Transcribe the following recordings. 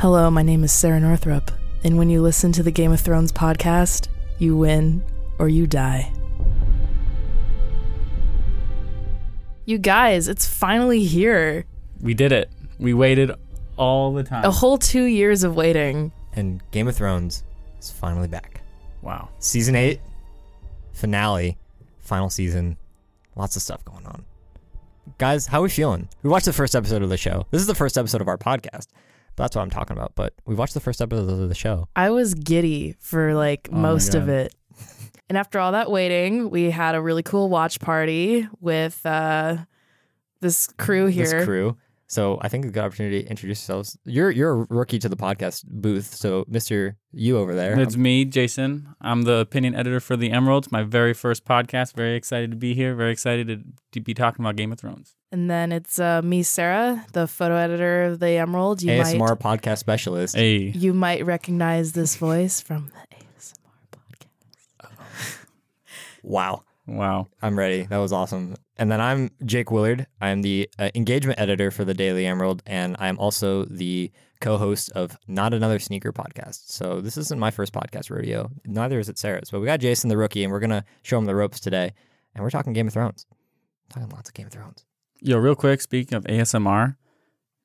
Hello, my name is Sarah Northrup, and when you listen to the Game of Thrones podcast, you win or you die. You guys, it's finally here. We did it. We waited all the time. A whole two years of waiting. And Game of Thrones is finally back. Wow. Season 8, finale, final season. Lots of stuff going on. Guys, how are we feeling? We watched the first episode of the show. This is the first episode of our podcast. That's what I'm talking about. But we watched the first episode of the show. I was giddy for like Oh most of it. And after all that waiting, we had a really cool watch party with uh, this crew here. This crew. So I think a good opportunity to introduce yourselves. You're you're a rookie to the podcast booth. So Mr. You over there. It's me, Jason. I'm the opinion editor for The Emeralds, my very first podcast. Very excited to be here. Very excited to, to be talking about Game of Thrones. And then it's uh, me, Sarah, the photo editor of the Emerald. You ASMR might podcast specialist. Hey. you might recognize this voice from the ASMR podcast. Wow. Wow. I'm ready. That was awesome. And then I'm Jake Willard. I'm the uh, engagement editor for the Daily Emerald, and I'm also the co-host of Not Another Sneaker podcast. So this isn't my first podcast rodeo. Neither is it Sarah's. But we got Jason the rookie, and we're gonna show him the ropes today. And we're talking Game of Thrones. talking lots of Game of Thrones. Yo, real quick, speaking of ASMR,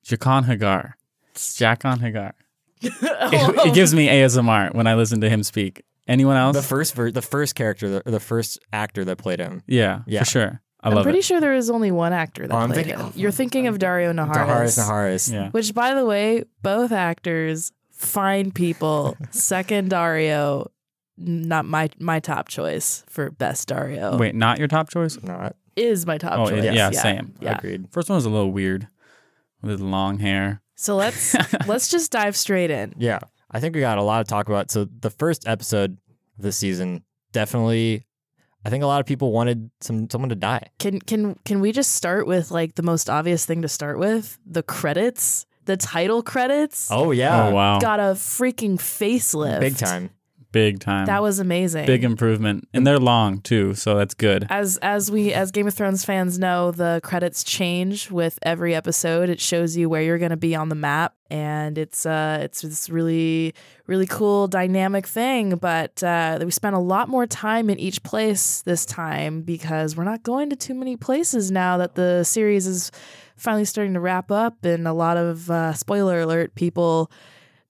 Jaqen H'ghar. It's Jaqen H'ghar. It, it gives me oh. ASMR when I listen to him speak. Anyone else? The first ver- the first character, the, the first actor that played him, yeah, Yeah. for sure. I I'm love pretty it. sure there is only one actor that Oh, I'm played thinking- him. You're thinking of Daario Naharis. Naharis Naharis. Yeah. Which, by the way, both actors, fine people. Second Daario, not my my top choice for best Daario. Wait, not your top choice? Not is my top Oh, choice. yeah, same. Yeah. agreed. First one was a little weird with his long hair. So let's let's just dive straight in. Yeah, I think we got a lot to talk about. So the first episode of this season definitely, I think a lot of people wanted some someone to die. Can can can we just start with like the most obvious thing to start with? The credits, the title credits. Oh yeah, Oh, wow. Got a freaking facelift. big time. Big time. That was amazing. big improvement. And they're long too, so that's good. as as we as Game of Thrones fans know, the credits change with every episode. It shows you where you're going to be on the map, and it's uh it's this really really cool dynamic thing. But uh, we spent a lot more time in each place this time because we're not going to too many places now that the series is finally starting to wrap up, and a lot of uh, spoiler alert people.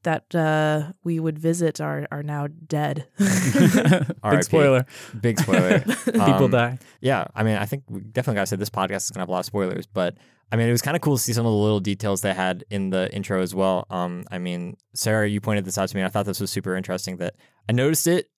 That uh, we would visit are are now dead. Big spoiler. Big spoiler. People Um, die. Yeah, I mean, I think we definitely gotta say this podcast is gonna have a lot of spoilers, but I mean, it was kind of cool to see some of the little details they had in the intro as well. Um, I mean, Sarah, you pointed this out to me. and I thought this was super interesting. That I noticed it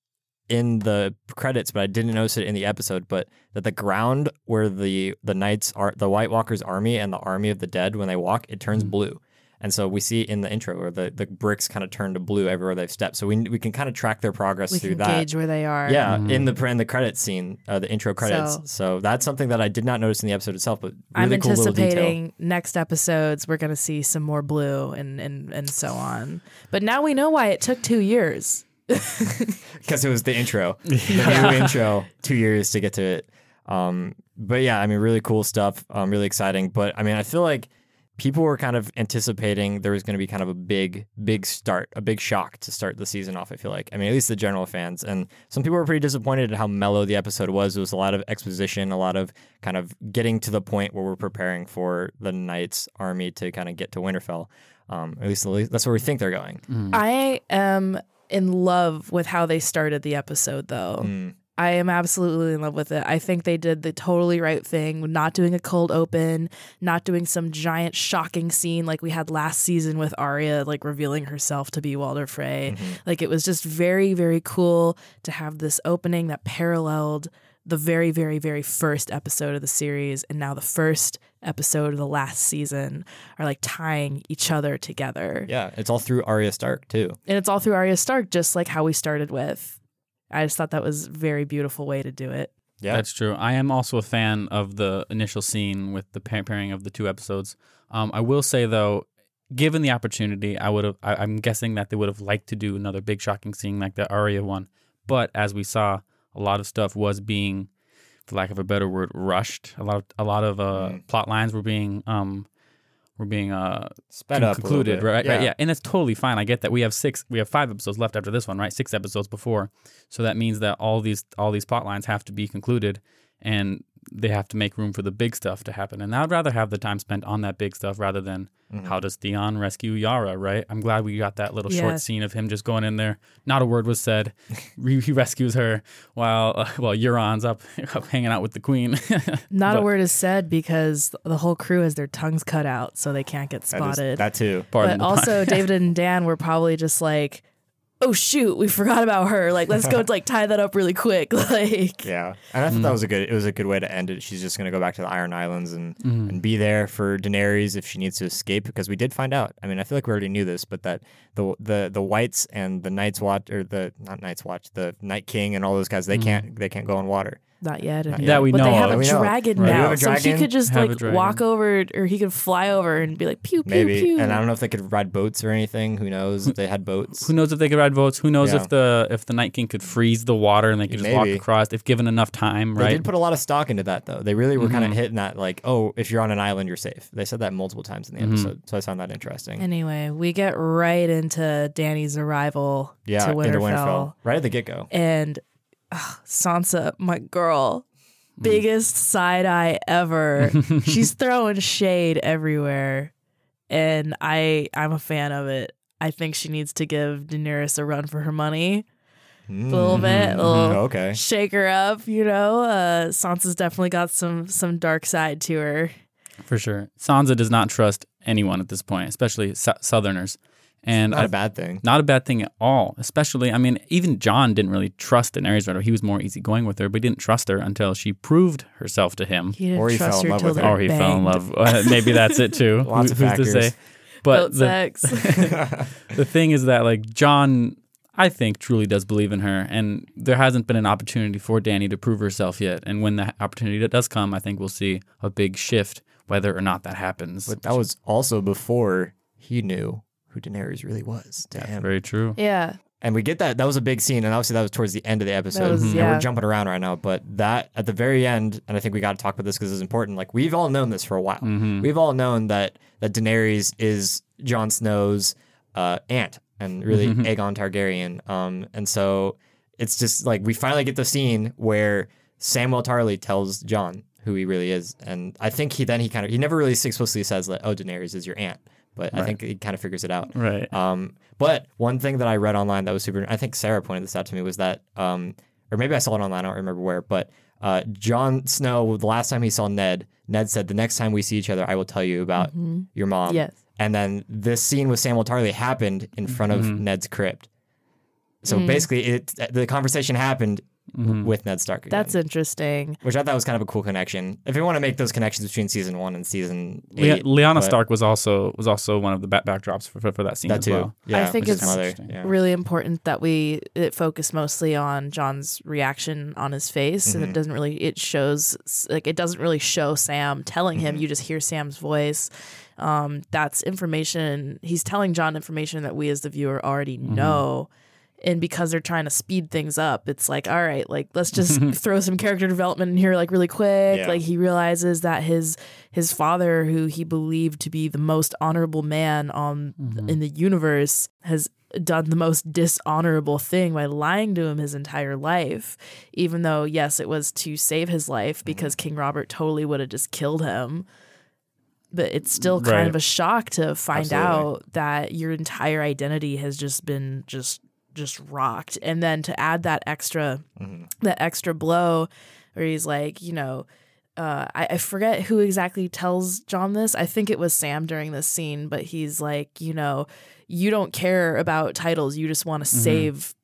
in the credits, but I didn't notice it in the episode. But that the ground where the the knights are, the White Walkers' army and the army of the dead, when they walk, it turns Mm. blue. And so we see in the intro where the, the bricks kind of turn to blue everywhere they've stepped. So we, we can kind of track their progress we through can that. gauge where they are. Yeah, Mhm. in the in the credit scene, uh, the intro credits. So- So, that's something that I did not notice in the episode itself, but I'm really cool little anticipating next episodes we're going to see some more blue and, and and so on. But now we know why it took two years. because it was the intro, the new intro, two years to get to it. Um, but yeah, I mean, really cool stuff. Um, really exciting. But I mean, I feel like people were kind of anticipating there was going to be kind of a big, big start, a big shock to start the season off. I feel like, I mean, at least the general fans, and some people were pretty disappointed at how mellow the episode was. It was a lot of exposition, a lot of kind of getting to the point where we're preparing for the Knights army to kind of get to Winterfell. Um, at least that's where we think they're going. I am in love with how they started the episode, though. Mm. I am absolutely in love with it. I think they did the totally right thing, not doing a cold open, not doing some giant shocking scene like we had last season with Arya, like revealing herself to be Walder Frey. Mm-hmm. Like it was just very, very cool to have this opening that paralleled the very, very, very first episode of the series and now the first episode of the last season are like tying each other together. Yeah, it's all through Arya Stark too. And it's all through Arya Stark, just like how we started with. I just thought that was a very beautiful way to do it. Yeah, That's true. I am also a fan of the initial scene with the pair- pairing of the two episodes. Um, I will say though, given the opportunity, I would have. I- I'm guessing that they would have liked to do another big shocking scene like the Arya one. But as we saw, a lot of stuff was being, for lack of a better word, rushed. A lot of a lot of uh, Mm. plot lines were being um, were being uh Sped up concluded, right? Right, yeah, and it's totally fine. I get that. We have six, we have five episodes left after this one, right? Six episodes before, so that means that all these all these plot lines have to be concluded, and they have to make room for the big stuff to happen. And I'd rather have the time spent on that big stuff rather than Mm-hmm. how does Theon rescue Yara, right? I'm glad we got that little short scene of him just going in there. Not a word was said. He rescues her while uh, while Euron's up, up hanging out with the queen. Not a word is said because the whole crew has their tongues cut out so they can't get That is- spotted. that too. Pardon but also David and Dan were probably just like, "Oh shoot, we forgot about her. Like, let's go like tie that up really quick." Like, Yeah, and I thought Mm. that was a good. It was a good way to end it. She's just gonna go back to the Iron Islands and Mm-hmm. and be there for Daenerys if she needs to escape. Because we did find out. I mean, I feel like we already knew this, but that the the the Whites and the Night's Watch or the not Night's Watch, the Night King and all those guys, they can't they can't go in water. Not yet. Not anyway. yet. That we but know they have of. a We know. dragon Right. We now, have a so he dragon? could just Have a like dragon. walk over, or he could fly over and be like, "Pew pew Maybe, pew." and I don't know if they could ride boats or anything. Who knows if they had boats? Who knows if they could ride boats? Who knows Yeah. if the if the Night King could freeze the water and they could just walk Maybe. across if given enough time, right? They right? did put a lot of stock into that, though. They really were kind of hitting that, like, oh, if you're on an island, you're safe. They said that multiple times in the Mhm. episode, so I found that interesting. Anyway, we get right into Danny's arrival yeah, to into Winterfell, Winterfell, right at the get go. and ugh, Sansa, my girl, Mm. biggest side eye ever. She's throwing shade everywhere, and I I'm a fan of it. I think she needs to give Daenerys a run for her money. A little bit, a little Mm, okay. shake her up, you know. Uh, Sansa's definitely got some some dark side to her. For sure. Sansa does not trust anyone at this point, especially Sou- Southerners. And Not a I- bad thing. not a bad thing at all. Especially, I mean, even Jon didn't really trust Daenerys right away. He was more easygoing with her, but he didn't trust her until she proved herself to him. He didn't Or he trust fell in love with her. Or he fell in banged. love. Maybe that's it too. Lots Who- of Who's factors. to say? But Boat the, sex. the thing is that like Jon I think truly does believe in her and there hasn't been an opportunity for Danny to prove herself yet and when that opportunity does come I think we'll see a big shift whether or not that happens. But that was also before he knew who Daenerys really was to him. very true. yeah, And we get that. That was a big scene, and obviously that was towards the end of the episode. was- and yeah. we're jumping around right now, but that at the very end, and I think we got to talk about this because it's important. Like we've all known this for a while. Mhm. We've all known that that Daenerys is Jon Snow's uh, aunt and really Mhm. Aegon Targaryen. Um, and so it's just like we finally get the scene where Samwell Tarly tells Jon who he really is, and I think he then he kind of he never really explicitly says like, "Oh, Daenerys is your aunt," but I think he kind of figures it out. Right. Um, but one thing that I read online that was super, I think Sarah pointed this out to me was that, um, or maybe I saw it online, I don't remember where, but uh, Jon Snow, the last time he saw Ned, Ned said, The next time we see each other, I will tell you about your mom. yes. And then this scene with Samwell Tarly happened in front of Mhm. Ned's crypt. So Mm. basically, it the conversation happened Mhm. with Ned Stark. Again, That's interesting. which I thought was kind of a cool connection. If you want to make those connections between season one and season Le- Lyanna Stark was also was also one of the back- backdrops for, for, for that scene that as too. well. Yeah, I think it's mother, interesting. yeah. Really important that we it focus mostly on Jon's reaction on his face, and Mhm. it doesn't really it shows like it doesn't really show Sam telling him. Mhm. You just hear Sam's voice. Um, that's information he's telling Jon information that we as the viewer already Mhm. know. And because they're trying to speed things up, it's like, all right, like let's just throw some character development in here, like really quick. Yeah. Like he realizes that his his father, who he believed to be the most honorable man on Mhm. in the universe, has done the most dishonorable thing by lying to him his entire life. Even though, yes, it was to save his life because King Robert totally would have just killed him. But it's still kind Right. of a shock to find Absolutely. out that your entire identity has just been just just rocked and then to add that extra Mhm. that extra blow where he's like you know uh, I, I forget who exactly tells jon this i think it was sam during this scene but he's like you know you don't care about titles you just want to Mhm. save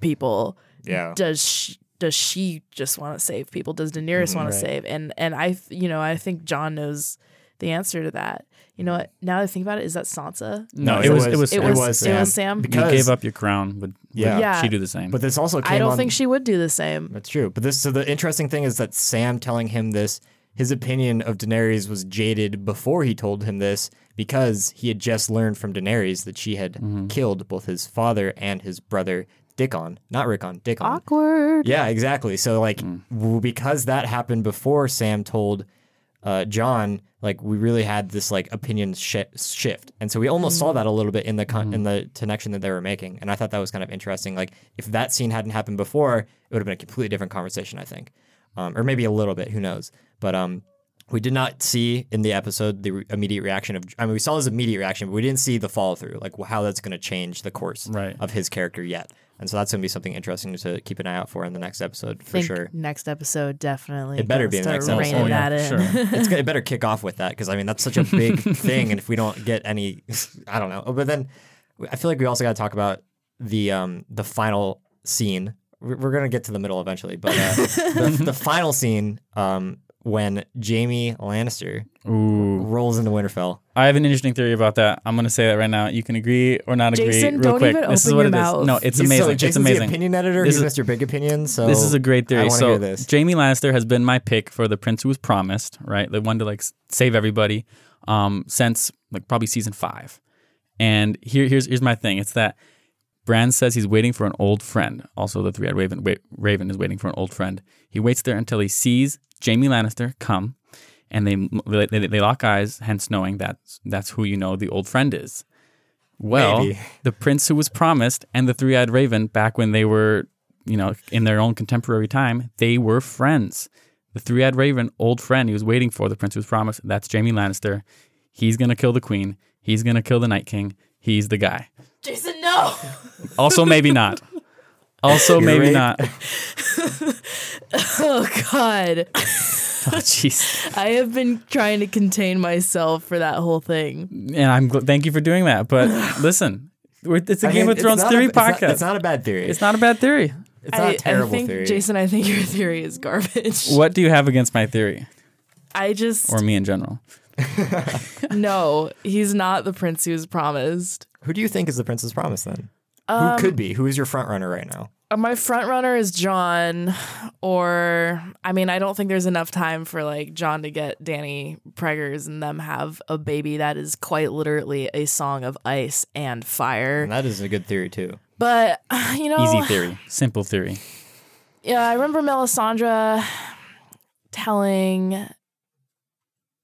people Yeah. does she, does she just want to save people does daenerys Mhm. want to save and and i you know i think jon knows the answer to that you know what now that i think about it is that sansa No, No, it, was, it was it Sam. was it was sam you gave up your crown. Would, Yeah. would Yeah. she do the same? But this also came i don't on, think she would do the same That's true. But this so the interesting thing is that Sam telling him this, his opinion of Daenerys was jaded before he told him this because he had just learned from Daenerys that she had Mhm. killed both his father and his brother Dickon, not Rickon, Dickon. awkward Yeah, exactly. So like Mm. because that happened before Sam told uh, Jon, like we really had this like opinion shi shift, and so we almost saw that a little bit in the con- in the connection that they were making, and I thought that was kind of interesting. Like if that scene hadn't happened before, it would have been a completely different conversation, I think, um, or maybe a little bit, who knows? But um, we did not see in the episode the re- immediate reaction of. I mean, we saw his immediate reaction, but we didn't see the follow through, like how that's going to change the course Right. of his character yet. And so that's going to be something interesting to keep an eye out for in the next episode for think sure. next episode definitely. It better be in the next episode. Oh, yeah, sure. it's it better kick off with that because I mean that's such a big thing, and if we don't get any, I don't know. But then I feel like we also got to talk about the um the final scene. We're, we're gonna get to the middle eventually, but uh, the, the final scene um when Jaime Lannister Ooh. rolls into Winterfell. I have an interesting theory about that. I'm going to say that right now. You can agree or not agree. Jason, real don't quick. even this is open what your it is. mouth. No, it's He's- amazing. So it's Jason's amazing. the opinion editor. This He's is- Mr. Big Opinion. So This is a great I theory. wanna So hear this. Jaime Lannister has been my pick for the prince who was promised, right? The one to like s- save everybody, um, since like probably season five. And here, here's here's my thing. It's that Bran says he's waiting for an old friend. Also, the three-eyed Raven wait, Raven is waiting for an old friend. He waits there until he sees Jaime Lannister come, and they they, they lock eyes, hence knowing that that's who you know the old friend is. Well, Maybe. the prince who was promised and the three-eyed raven back when they were, you know, in their own contemporary time, they were friends. The three-eyed raven, old friend he was waiting for, the prince who was promised, that's Jaime Lannister. He's gonna kill the queen. He's gonna kill the Night King. He's the guy. Jason, no. Also, maybe not. Also, You're maybe right. not. oh God, Oh, jeez. I have been trying to contain myself for that whole thing. And I'm gl- thank you for doing that. But listen, it's a I Game mean, of Thrones not theory a, it's not- podcast. It's not, a bad theory. It's not a bad theory. It's not I, a terrible I think, theory. Jason, I think your theory is garbage. What do you have against my theory, I just or me in general? no. He's not the prince who's promised. Who do you think is the Princess Promise then? Um, Who could be? Who is your front runner right now? Uh, My front runner is Jon, or I mean, I don't think there's enough time for like Jon to get Danny preggers and them have a baby that is quite literally a song of ice and fire. And that is a good theory too. But you know, Easy theory, simple theory. yeah, I remember Melisandre telling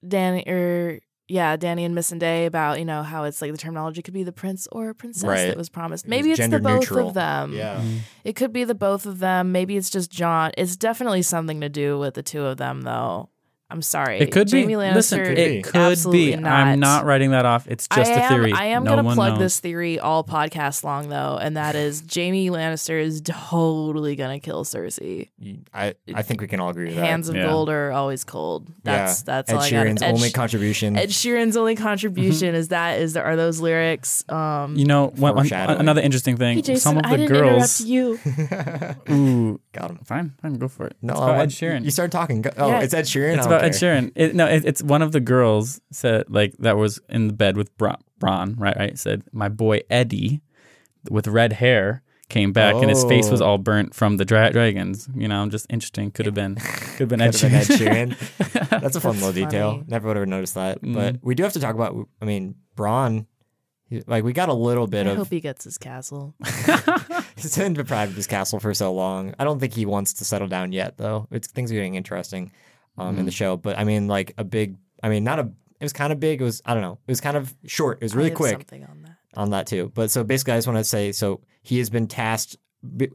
Danny or yeah, Danny and Missandei about you know how it's like the terminology could be the prince or princess Right. that was promised. Maybe it's the both neutral. of them. Yeah. Mm-hmm. It could be the both of them. Maybe it's just Jon. It's definitely something to do with the two of them, though. I'm sorry. It could Jaime be. Lannister. Listen, it could absolutely be. Not. I'm not writing that off. It's just I a am, theory. I am no gonna plug knows. this theory all podcast long though, and that is Jaime Lannister is totally gonna kill Cersei. I, I think we can all agree with that. Hands of Yeah. gold are always cold. That's yeah. that's Ed all I got. Ed, only Sh- contribution. Ed Sheeran's only contribution is that is are those lyrics. Um, You know, one, one, another interesting thing. hey Jason, some of the I didn't girls. interrupt you. Ooh, Got him. fine, fine, go for it. No, it's I about Ed want- Sheeran. You started talking. Go- Oh, Yeah. it's Ed Sheeran. it's about don't Ed care. Sheeran. It, no, it, it's one of the girls said like that was in the bed with Bra- Bronn, right? Right. Said my boy Eddie with red hair came back and his face was Oh. all burnt from the dra- dragons. You know, just interesting. Could have been, could have been Ed Could been Ed Sheeran. Sheeran. That's a fun That's little detail. funny. Never would have noticed that. Mm. But we do have to talk about. I mean, Bronn. he- Like we got a little bit I of. hope he gets his castle. He's been deprived of his castle for so long. I don't think he wants to settle down yet, though. It's things are getting interesting um, in the show. But I mean, like a big. I mean, not a. It was kind of big. It was. I don't know. It was kind of short. It was really have quick Something on that. on that too. But so basically, I just want to say, so he has been tasked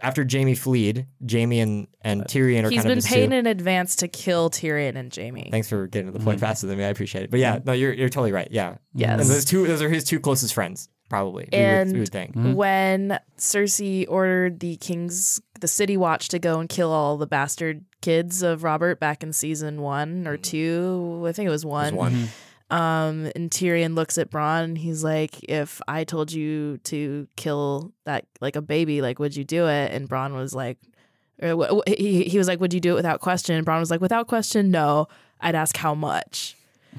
after Jaime fled. Jaime and and Tyrion are He's kind been of his paid two. in advance to kill Tyrion and Jaime. Thanks for getting to the point Mm-hmm. faster than me. I appreciate it. But yeah, no, you're you're totally right. Yeah. Yes. And those two, those are his two closest friends, probably. we would- And we would think. Mm-hmm. when Cersei ordered the king's the city watch to go and kill all the bastard kids of Robert back in season one or two, I think it was Mm-hmm. There's one. one. Mm-hmm. Um, and Tyrion looks at Bronn and he's like, "If I told you to kill that like a baby, like would you do it?" And Bronn was like, or, wh- wh- he he was like, "Would you do it without question?" And Bronn was like, "Without question, no. I'd ask how much."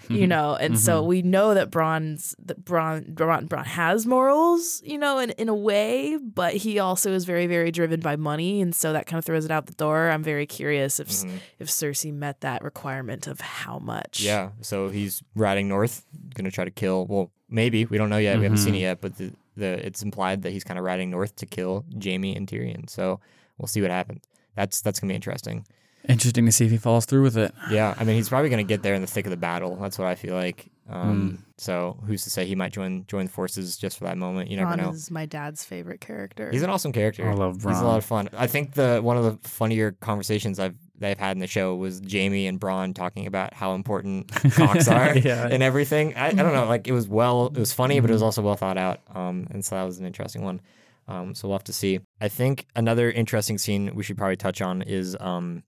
You know and so we know that Bronn's that Bronn, Bronn Bronn has morals you know in, in a way but he also is very very driven by money and so that kind of throws it out the door i'm very curious if Mhm. if cersei met that requirement of how much Yeah. So he's riding north, gonna try to kill. Well, maybe we don't know yet. We haven't seen it Mhm. yet, but the, the it's implied that he's kind of riding north to kill Jaime and Tyrion. So we'll see what happens. That's that's gonna be interesting. Interesting to see if he follows through with it. Yeah, I mean, he's probably going to get there in the thick of the battle. That's what I feel like. Hmm. Um, So who's to say he might join join the forces just for that moment? You never Ron know. is my dad's favorite character. He's an awesome character. I love He's a lot of fun. I think the one of the funnier conversations I've they've had in the show was Jaime and Bronn talking about how important cocks are Yeah. and everything. I, I don't know, like it was well, it was funny, but it was also well thought out. Um, and so that was an interesting one. Um, so we'll have to see. I think another interesting scene we should probably touch on is um,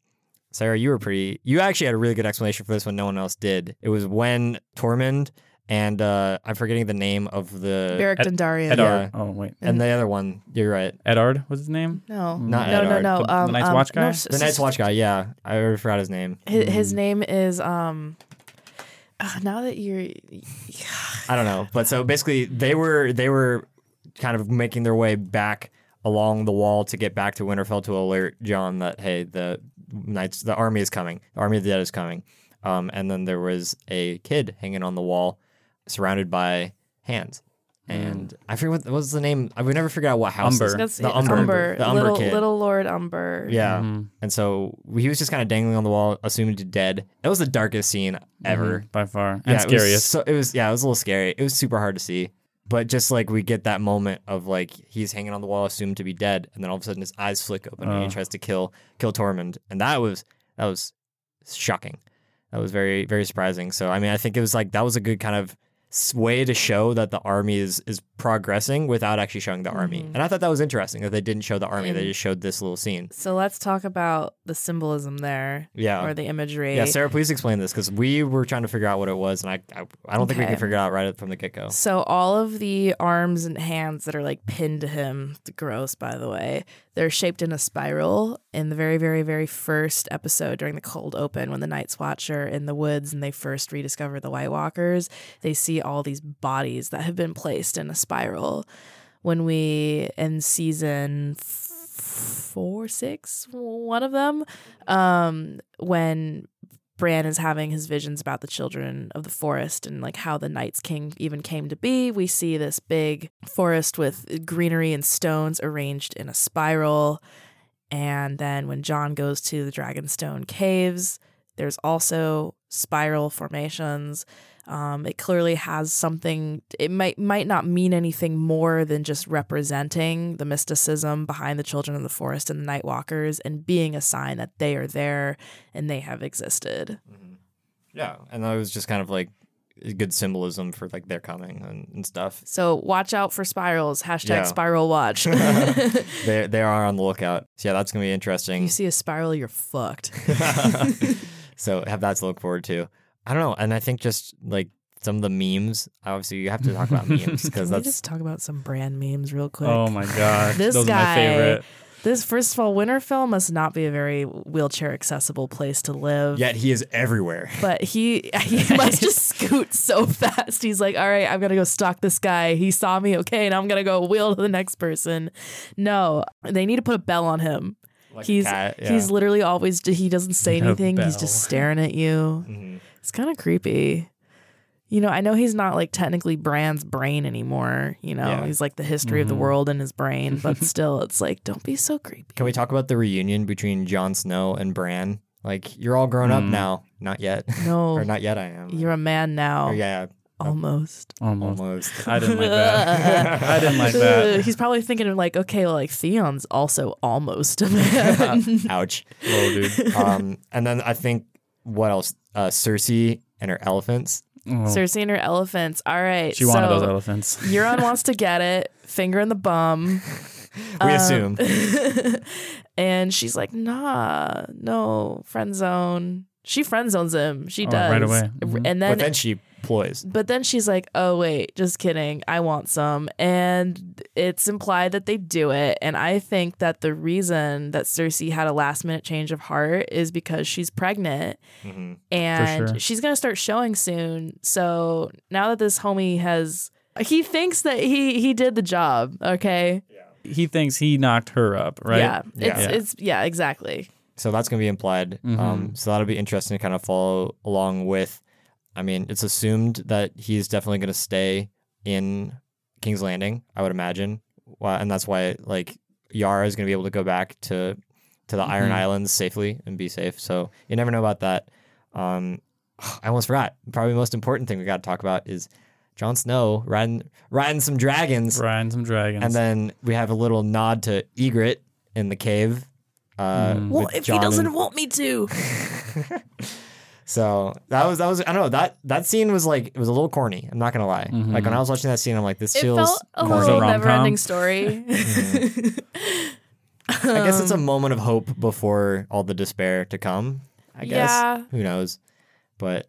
Sarah, you were pretty. You actually had a really good explanation for this when no one else did. It was when Tormund and uh, I'm forgetting the name of the Beric Ed- Dondarrion. Edard. Yeah. Oh wait, and the other one. You're right. Edard was his name. No, Not no, no, Eddard. no. The- the um, Night's um, Watch no, guy? s- The s- Night's Watch guy. Yeah, I already forgot his name. His, his name is um. uh, now that you're, I don't know, but so basically they were they were kind of making their way back along the wall to get back to Winterfell to alert Jon that hey the knights the army is coming, the army of the dead is coming. Um, and then there was a kid hanging on the wall, surrounded by hands. And I forget what, what was the name. I would never figure out what house. Umber. this- that's the Umber, Umber, the Umber little kid. little Lord Umber. Yeah. Mhm. And so he was just kind of dangling on the wall, assumed to dead. That was the darkest scene ever. Mhm, by far, and yeah, It was, scariest. so, it was yeah, it was a little scary. It was super hard to see. But just like we get that moment of like he's hanging on the wall, assumed to be dead, and then all of a sudden his eyes flick open and he Uh. tries to kill kill Tormund, and that was that was shocking. That was very very surprising. So I mean, I think it was like that was a good kind of way to show that the army is is progressing without actually showing the army. Mhm. And I thought that was interesting that they didn't show the army; they just showed this little scene. So let's talk about the symbolism there, Yeah. or the imagery. Yeah, Sarah, please explain this because we were trying to figure out what it was, and I I, I don't think we can figure it out right from the get go. So all of the arms and hands that are like pinned to him, gross by the way, they're shaped in a spiral. In the very, very, very first episode during the cold open, when the Night's Watch are in the woods and they first rediscover the White Walkers, they see all these bodies that have been placed in a spiral. When we in season four, six, one of them, um, when Bran is having his visions about the children of the forest and like how the Night's King even came to be. We see this big forest with greenery and stones arranged in a spiral. And then when Jon goes to the Dragonstone caves, there's also spiral formations. Um, it clearly has something. It might might not mean anything more than just representing the mysticism behind the children of the forest and the Nightwalkers, and being a sign that they are there and they have existed. Yeah, and that was just kind of like good symbolism for like their coming and, and stuff. So watch out for spirals. Hashtag Yeah. spiral watch. they they are on the lookout. So yeah, that's gonna be interesting. you see a spiral, you're fucked. so have that to look forward to. I don't know, and I think just like some of the memes. Obviously, you have to talk about memes because Can we that's just talk about some Bran memes real quick? Oh my god, This those are guy- my favorite. This, first of all, Winterfell must not be a very wheelchair accessible place to live. yet he is everywhere. But he he must just scoot so fast. He's like, all right, I'm gonna go stalk this guy. He saw me, okay, and I'm gonna go wheel to the next person. No, they need to put a bell on him. Like he's cat, yeah. he's literally always he doesn't say A anything. He's just staring at you. Mhm. It's kind of creepy. You know, I know he's not like technically Bran's brain anymore. You know, Yeah. he's like the history of the Mhm. world in his brain, but still, it's like, don't be so creepy. Can we talk about the reunion between Jon Snow and Bran? Like you're all grown up Mm. now. Not yet, No, or not yet. I am. you're a man now. Or, yeah, Almost. Almost. almost. I didn't like that. I didn't like that. He's probably thinking of like, okay, well, like Theon's also almost a man. Ouch. Whoa, dude. um, and then I think what else? Uh, Cersei and her elephants. Oh, Cersei and her elephants. All right. she wanted so those elephants. Euron wants to get it, finger in the bum. We Um, assume. and she's like, nah, no, friend zone. She friend zones him. She Oh, does. right away. Mhm. And but then, then she ploys. but then she's like, oh, wait, just kidding. I want some. And it's implied that they do it. And I think that the reason that Cersei had a last minute change of heart is because she's pregnant hmm and sure. she's gonna start showing soon. So now that this homie has, he thinks that he he did the job. Okay, Yeah. He thinks he knocked her up, right? yeah, Yeah. it's Yeah. it's yeah, exactly. So that's going to be implied. Um, Mhm. so that'll be interesting to kind of follow along with. I mean, it's assumed that he's definitely going to stay in King's Landing, I would imagine. And that's why, like, Yara is going to be able to go back to to the Iron Mhm. Islands safely and be safe. So you never know about that. Um, I almost forgot. Probably the most important thing we got to talk about is Jon Snow riding riding some dragons, Riding some dragons. and then we have a little nod to Ygritte in the cave. Uh, Mm. Well, if Jon he doesn't want me to. So that was that was I don't know that that scene was like it was a little corny. I'm not gonna lie. Like when I was watching that scene, I'm like, this It feels. felt a corny. little rom-com. never-ending story. I guess it's a moment of hope before all the despair to come. I guess Yeah. who knows, but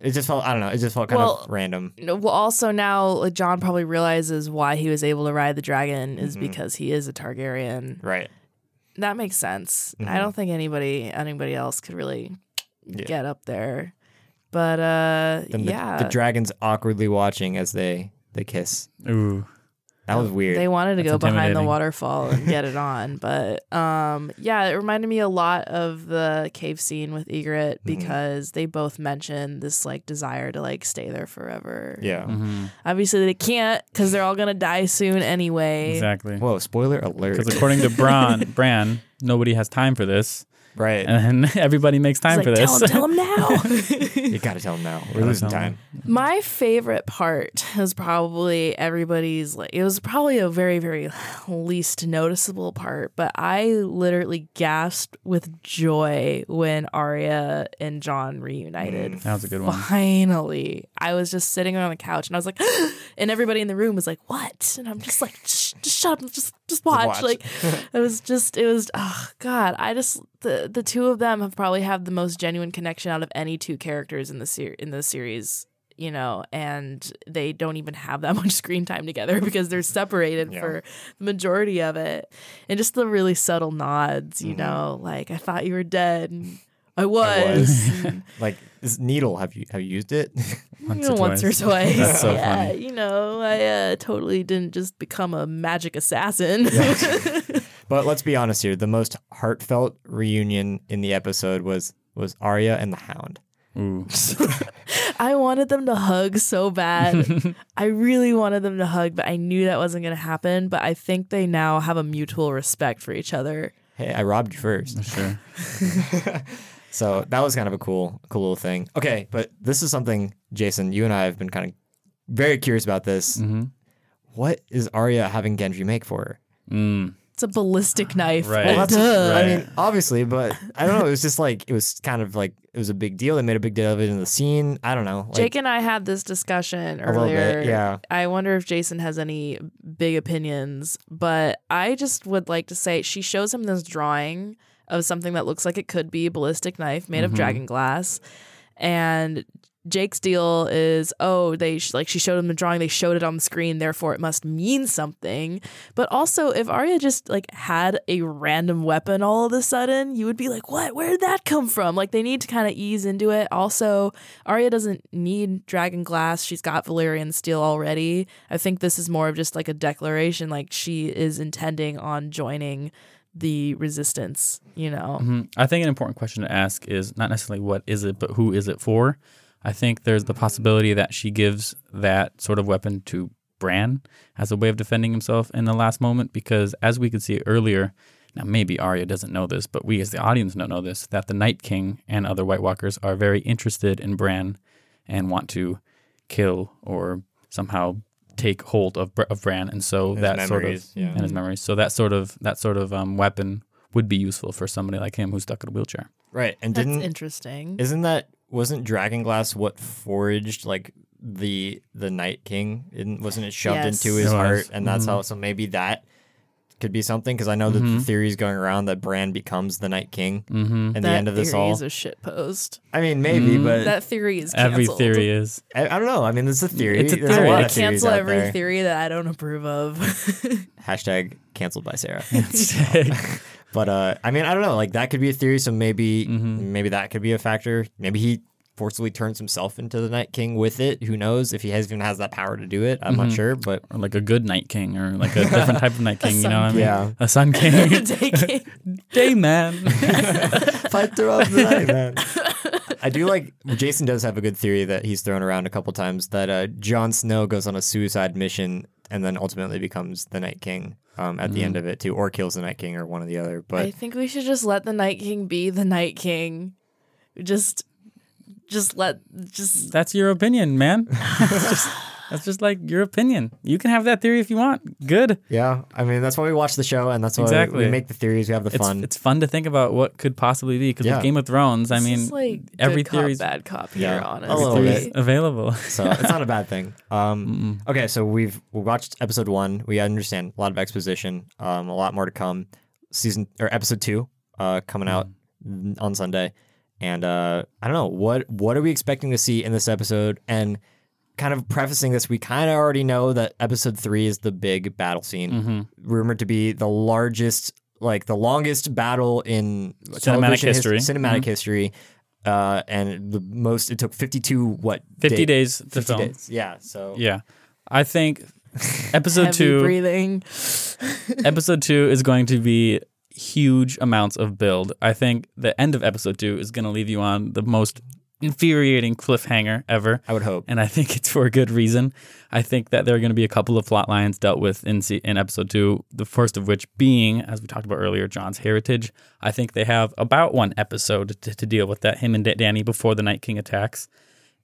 it just felt I don't know. It just felt kind Well, of random. No, Well, also now like, Jon probably realizes why he was able to ride the dragon is Mhm. because he is a Targaryen. Right. That makes sense. I Mhm. don't think anybody anybody else could really Yeah. get up there. But uh, Then the, yeah, the dragon's awkwardly watching as they they kiss. Ooh. That was weird. They wanted to That's go behind the waterfall and get it on, but um, yeah, it reminded me a lot of the cave scene with Ygritte Mm-hmm. because they both mentioned this like desire to like stay there forever. yeah. hmm obviously they can't because they're all gonna die soon anyway. Exactly. Whoa! Spoiler alert. Because according to Bran, Bran, nobody has time for this, right. and everybody makes time He's for like, this. Tell him, tell him now. you gotta tell them now. We're Gotta losing time. My favorite part was probably everybody's like it was probably a very very least noticeable part, but I literally gasped with joy when Arya and Jon reunited. Mm. that was a good one. Finally, I was just sitting on the couch and I was like, and everybody in the room was like, "What?" And I'm just like, "Shh, "Just shut up, just just watch." watch. Like, it was just, it was, oh god, I just the the two of them have probably had the most genuine connection out of any two characters in the ser- in the series. You know, and they don't even have that much screen time together because they're separated Yeah. for the majority of it. And just the really subtle nods, you Mhm. know, like I thought you were dead. And I was. was. Like this needle. Have you have you used it? Once or once or twice. twice. That's so yeah, funny. you know, I uh, totally didn't just become a magic assassin. But let's be honest here. The most heartfelt reunion in the episode was was Arya and the Hound. Ooh. I wanted them to hug so bad. I really wanted them to hug, but I knew that wasn't going to happen. But I think they now have a mutual respect for each other. Hey, I robbed you first. Sure. So that was kind of a cool, cool little thing. Okay, but this is something, Jason, you and I have been kind of very curious about this. hmm What is Arya having Gendry make for her? Mm. It's a ballistic knife. Right. Well, that's, Duh. I mean, obviously, but I don't know. It was just like it was kind of like it was a big deal. They made a big deal of it in the scene. I don't know. Like, Jake and I had this discussion a little earlier. bit, yeah. I wonder if Jason has any big opinions, but I just would like to say she shows him this drawing of something that looks like it could be a ballistic knife made of Mhm. dragon glass. And Jake's deal is, oh, they sh- like she showed him the drawing, they showed it on the screen, therefore it must mean something. But also, if Arya just like had a random weapon all of a sudden, you would be like, what? Where did that come from? Like they need to kind of ease into it. Also, Arya doesn't need dragon glass. She's got Valyrian steel already. I think this is more of just like a declaration, like she is intending on joining the resistance, you know? Mhm. I think an important question to ask is not necessarily what is it, but who is it for? I think there's the possibility that she gives that sort of weapon to Bran as a way of defending himself in the last moment, because as we could see earlier, now maybe Arya doesn't know this, but we as the audience don't know this, that the Night King and other White Walkers are very interested in Bran and want to kill or somehow take hold of, Br- of Bran, and so His that sort of yeah. and his memories. So that sort of that sort of um, weapon would be useful for somebody like him who's stuck in a wheelchair. right. And That's didn't interesting. isn't that wasn't Dragonglass what forged like the the Night King? Isn't, wasn't it shoved Yes. into his It heart? And that's Mhm. how. So maybe that could be something because I know that the Mhm. theory's going around that Bran becomes the Night King Mm-hmm. at the end of this theory all. is a shit post. I mean, maybe, Mhm. but That theory is canceled. Every theory is. I, I don't know. I mean, it's a theory. It's a There's a lot I of theories cancel out every there. theory that I don't approve of. Hashtag canceled by Sarah. But uh, I mean, I don't know. Like that could be a theory. So maybe, Mhm. maybe that could be a factor. Maybe he forcibly turns himself into the Night King with it. Who knows if he has, even has that power to do it? I'm not Mhm. sure. But or like a good night king, or like a different type of night king. You know what I mean? Yeah. A sun king, Taking day man. fight throughout the night, man. I do like Jason does have a good theory that he's thrown around a couple times that uh, Jon Snow goes on a suicide mission and then ultimately becomes the Night King um, at the Mm-hmm. end of it too, or kills the Night King or one or the other. But I think we should just let the Night King be the Night King. Just, just let, just That's your opinion, man. that's, just, that's just like your opinion. You can have that theory if you want. Good. yeah, I mean that's why we watch the show, and that's why Exactly. we make the theories. We have the It's fun. it's fun to think about what could possibly be because Yeah. with Game of Thrones, I mean, is like every good cop, theory's bad cop Yeah, here. a Honestly, little bit. theory's available. so it's not a bad thing. Um, okay, so we've we watched episode one. We understand a lot of exposition. Um, a lot more to come. Season or episode two, uh, coming out on Sunday, and uh, I don't know what what are we expecting to see in this episode. And kind of prefacing this, we kind of already know that episode three is the big battle scene, Mm-hmm. rumored to be the largest, like the longest battle in Cinematic television his- history. cinematic history. Uh, and the most it took 52 what 50 day- days to 50 film. days. Yeah. So Yeah. I think episode two breathing. episode two is going to be huge amounts of build. I think the end of episode two is going to leave you on the most infuriating cliffhanger ever. I would hope. And I think it's for a good reason. I think that there are going to be a couple of plot lines dealt with in se- in episode two. The first of which being, as we talked about earlier, Jon's heritage. I think they have about one episode to, to deal with that. Him and Da- Danny before the Night King attacks,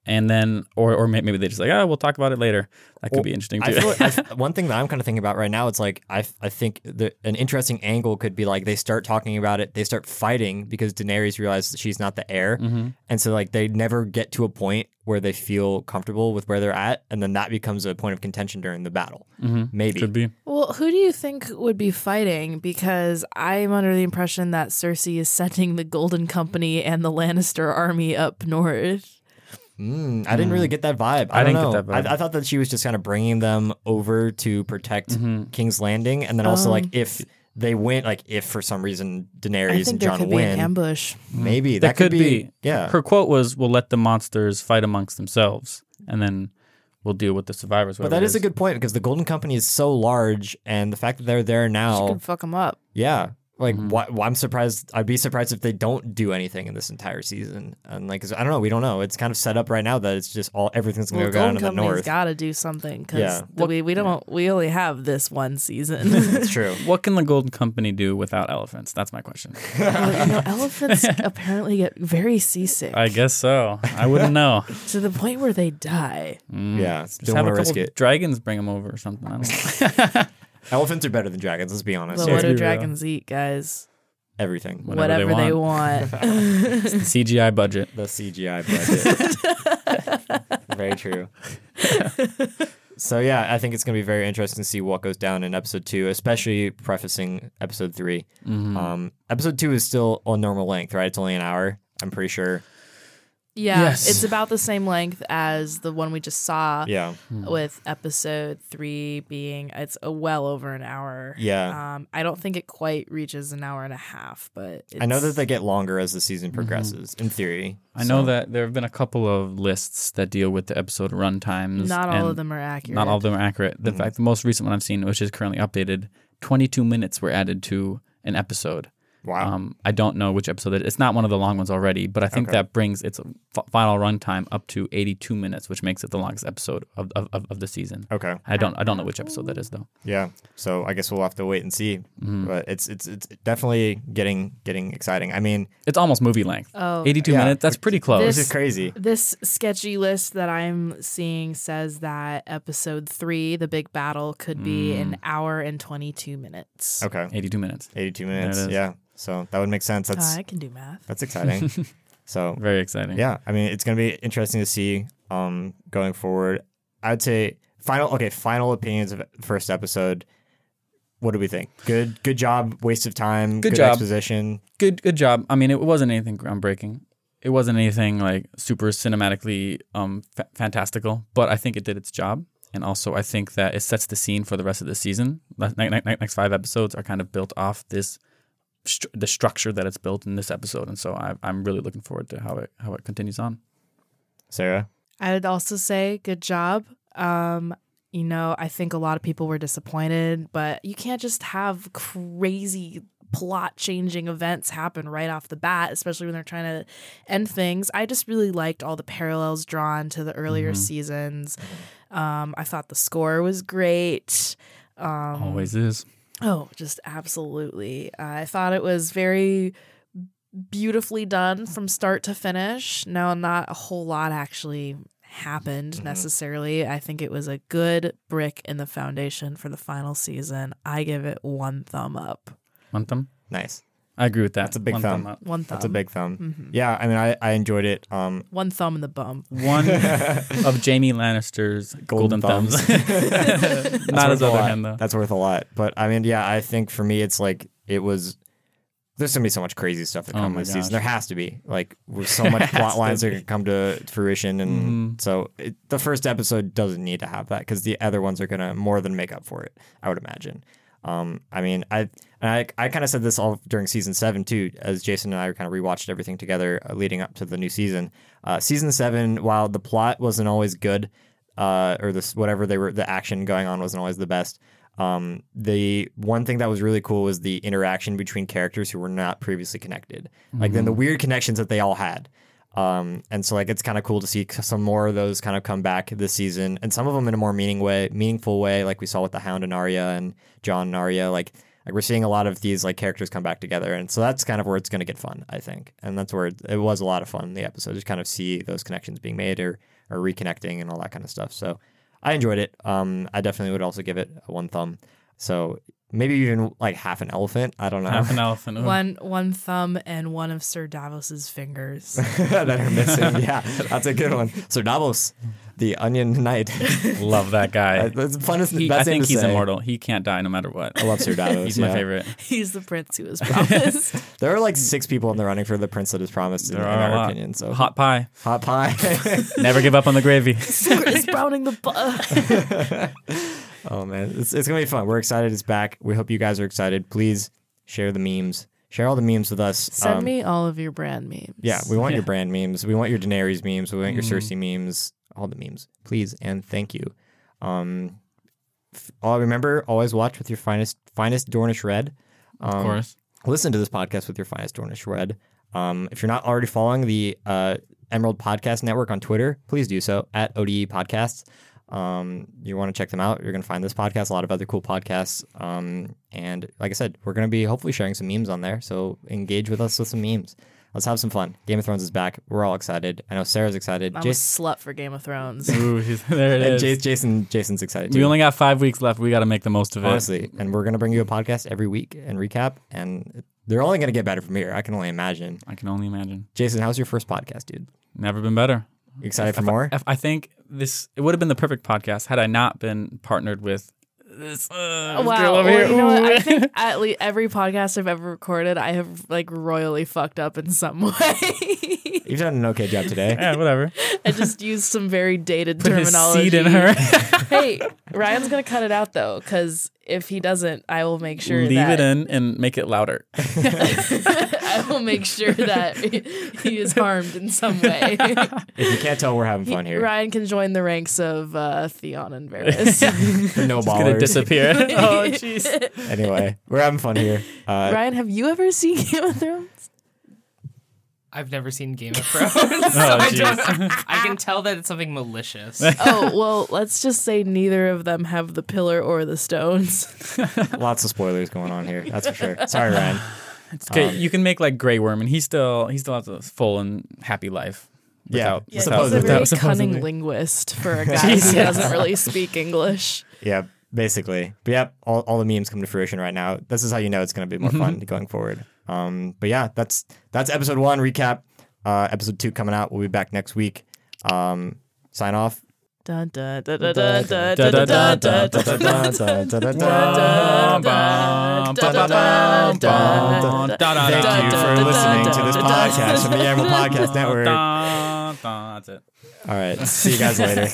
and then or or maybe they just like, oh, we'll talk about it later. That could be interesting I too. feel like, I, one thing that I'm kind of thinking about right now, it's like I, I think the, an interesting angle could be like they start talking about it, they start fighting because Daenerys realizes she's not the heir, Mm-hmm. and so like they never get to a point where they feel comfortable with where they're at, and then that becomes a point of contention during the battle. Maybe could be. Well, who do you think would be fighting? Because I'm under the impression that Cersei is sending the Golden Company and the Lannister army up north. Mm, I didn't really get that vibe. I, I don't didn't know. get that vibe. I, I thought that she was just kind of bringing them over to protect Mm-hmm. King's Landing, and then also Um, like if they win, like if for some reason Daenerys and there Jon could be win, an ambush. maybe That that, could, could be. Yeah, Her quote was, "We'll let the monsters fight amongst themselves, and then we'll deal with the survivors." But whatever that it is a good point because the Golden Company is so large, and the fact that they're there She now, could fuck them up. yeah, like Mm-hmm. why, why I'm surprised. I'd be surprised if they don't do anything in this entire season. And like, 'cause I don't know, we don't know. It's kind of set up right now that it's just all everything's going Well, to go down Golden in the Company's north. got to do something because Yeah. we we don't we only have this one season. That's true. What can the Golden Company do without elephants? That's my question. well, you know, elephants apparently get very seasick I guess so. I wouldn't know. to the point where they die. Yeah, Just don't have a to risk couple it. dragons bring them over or something. I don't know. Elephants are better than dragons. Let's be honest. Well, what be do real. dragons eat, guys? Everything. Whatever they Whatever they want. want. CGI budget. The CGI budget. very true. so yeah, I think it's gonna be very interesting to see what goes down in episode two, especially prefacing episode 3 Mm-hmm. Um, episode two is still on normal length, right? It's only an hour. I'm pretty sure. Yeah, Yes. it's about the same length as the one we just saw. Yeah. Hmm. With episode three being it's a well over an hour. Yeah. Um, I don't think it quite reaches an hour and a half, but I know that they get longer as the season mhm. progresses, in theory. I know that there have been a couple of lists that deal with the episode run times. not all of them are accurate. Not all of them are accurate. The mm-hmm. fact, the most recent one I've seen, which is currently updated, 22 minutes were added to an episode. Wow. Um, I don't know which episode it is. It's not one of the long ones already, but I think Okay. that brings its f- final runtime up to 82 minutes, which makes it the longest episode of, of, of, of the season. okay. I don't I don't know which episode that is though. Yeah. So I guess we'll have to wait and see. Mm-hmm. But it's it's it's definitely getting getting exciting. I mean, It's almost movie length. Oh. 82 Yeah. minutes. That's pretty close. this This- is crazy. This sketchy list that I'm seeing says that episode three, the big battle, could be Mm. an hour and 22 minutes. Okay. 82 minutes. 82 minutes. Yeah. So that would make sense. That's I can do math. that's exciting. so Very exciting. yeah, I mean, it's gonna be interesting to see um going forward. I'd say final. Okay, final opinions of first episode. What do we think? Good, good job. Waste of time. Good job. exposition. Good good job. I mean, it wasn't anything groundbreaking. It wasn't anything like super cinematically um fa- fantastical, but I think it did its job. And also, I think that it sets the scene for the rest of the season. The ne- ne- next five episodes are kind of built off this, stru- the structure that it's built in this episode, and so I, I'm really looking forward to how it how it continues on. Sarah. I would also say good job. Um, you know, I think a lot of people were disappointed, but you can't just have crazy plot changing events happen right off the bat, especially when they're trying to end things. I just really liked all the parallels drawn to the earlier seasons. Um, I thought the score was great. Um, Always is. Oh, just absolutely. I thought it was very beautifully done from start to finish. Now, not a whole lot actually happened mm-hmm. necessarily. I think it was a good brick in the foundation for the final season. I give it one thumb up. One thumb. Nice. I agree with that. That's a big One thumb. up. One thumb. That's a big thumb. Mm-hmm. Yeah, I mean, I, I enjoyed it. Um, One thumb in the bum. One of Jaime Lannister's golden, Golden thumbs. That's Not worth his a other lot. hand though. That's worth a lot. But I mean, yeah, I think for me, it's like it was. There's gonna be so much crazy stuff that Oh comes my this gosh. season. There has to be like with so much plot lines that be. can come to fruition, and Mhm. so it, the first episode doesn't need to have that because the other ones are gonna more than make up for it. I would imagine. Um, I mean, I and I I kind of said this all during season seven too, as Jason and I kind of rewatched everything together uh, leading up to the new season. Uh, season seven, while the plot wasn't always good, uh, or this whatever they were, the action going on wasn't always the best. Um, the one thing that was really cool was the interaction between characters who were not previously connected. Like then the weird connections that they all had. Um, and so like it's kind of cool to see some more of those kind of come back this season, and some of them in a more meaning way, meaningful way, like we saw with the Hound and Arya and Jon and Arya. Like like we're seeing a lot of these like characters come back together, and so that's kind of where it's going to get fun, I think, and that's where it, it was a lot of fun in the episode, just kind of see those connections being made or or reconnecting and all that kind of stuff. So I enjoyed it. Um, I definitely would also give it a one thumb. So maybe even like half an elephant. I don't know. Half an elephant. Ooh. One one thumb and one of Sir Davos's fingers. that are missing. Yeah, that's a good one. Sir Davos, the Onion Knight. Love that guy. That's the funnest. He- best I think to he's say. immortal. He can't die no matter what. I love Sir Davos. He's my favorite. He's the prince who was promised. There are like six people in the running for the prince that is promised, in, There in are a our lot. opinion. So Hot pie. hot pie. Never give up on the gravy. Chris browning the butt. Oh man, it's, it's gonna be fun. We're excited. It's back. We hope you guys are excited. Please share the memes. Share all the memes with us. Send Um, me all of your Bran memes. Yeah, we want your Bran memes. We want your Daenerys memes. We want your Mhm. Cersei memes. All the memes, please and thank you. Um, f- all remember, always watch with your finest finest Dornish red. Um, Of course. listen to this podcast with your finest Dornish red. Um, if you're not already following the uh, Emerald Podcast Network on Twitter, please do so at ODE Podcasts. Um, you want to check them out. You're going to find this podcast, a lot of other cool podcasts. Um, and like I said, we're going to be hopefully sharing some memes on there. So engage with us with some memes. Let's have some fun. Game of Thrones is back. We're all excited. I know Sarah's excited. I'm a slut for Game of Thrones. Ooh, he's, there it and is. Jason, Jason, Jason's excited too. we only got five weeks left. We got to make the most of it. honestly, and we're going to bring you a podcast every week and recap. And they're only going to get better from here. I can only imagine. I can only imagine. Jason, how's your first podcast, dude? Never been better. You excited for If I- more? if I think this it would have been the perfect podcast had I not been partnered with this. Uh, this Wow. girl over well, here. you know what? I think at least every podcast I've ever recorded, I have like royally fucked up in some way. You've done an okay job today. yeah, whatever. I just used some very dated Put his terminology. seed in her. hey, Ryan's gonna cut it out though, because if he doesn't, I will make sure Leave that it in and make it louder. I will make sure that he is harmed in some way. If you can't tell, we're having fun here. Ryan can join the ranks of uh, Theon and Varys. The no It's gonna disappear. oh, jeez. Anyway, we're having fun here. Uh, Ryan, have you ever seen Game of Thrones? I've never seen Game of Thrones. so Oh, I, don't- I can tell that it's something malicious. oh well, let's just say neither of them have the pillar or the stones. lots of spoilers going on here. That's for sure. Sorry, Ryan. It's okay. Um, you can make like Grey Worm, and he still he still has a full and happy life. Yeah. Without, Yeah, he's a very without- cunning linguist for a guy who doesn't really speak English. Yeah, basically. But yeah, all, all the memes come to fruition right now. This is how you know it's going to be more fun going forward. Um, but yeah, that's that's episode one recap. Uh, episode two coming out. We'll be back next week. Um, sign off. Thank you for listening to this podcast from the Emerald Podcast Network. That's it. All right. See you guys later.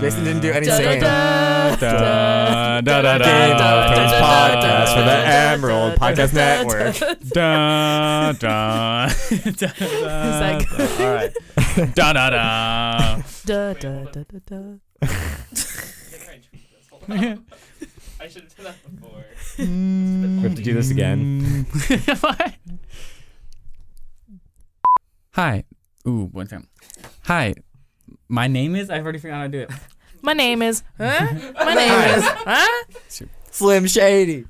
Jason didn't do any Da, da, singing. da, Da, da, da, Game da, of Thrones podcast for the da, da, Emerald Podcast Network. Da, da, da, that good? All right. Da da da. Da da da da da. I should have done that before. We have to do this again. Hi. Ooh, one time. Hi. My name is. I've already forgotten how to do it. My name is. Huh? My name is. Huh? Slim Shady.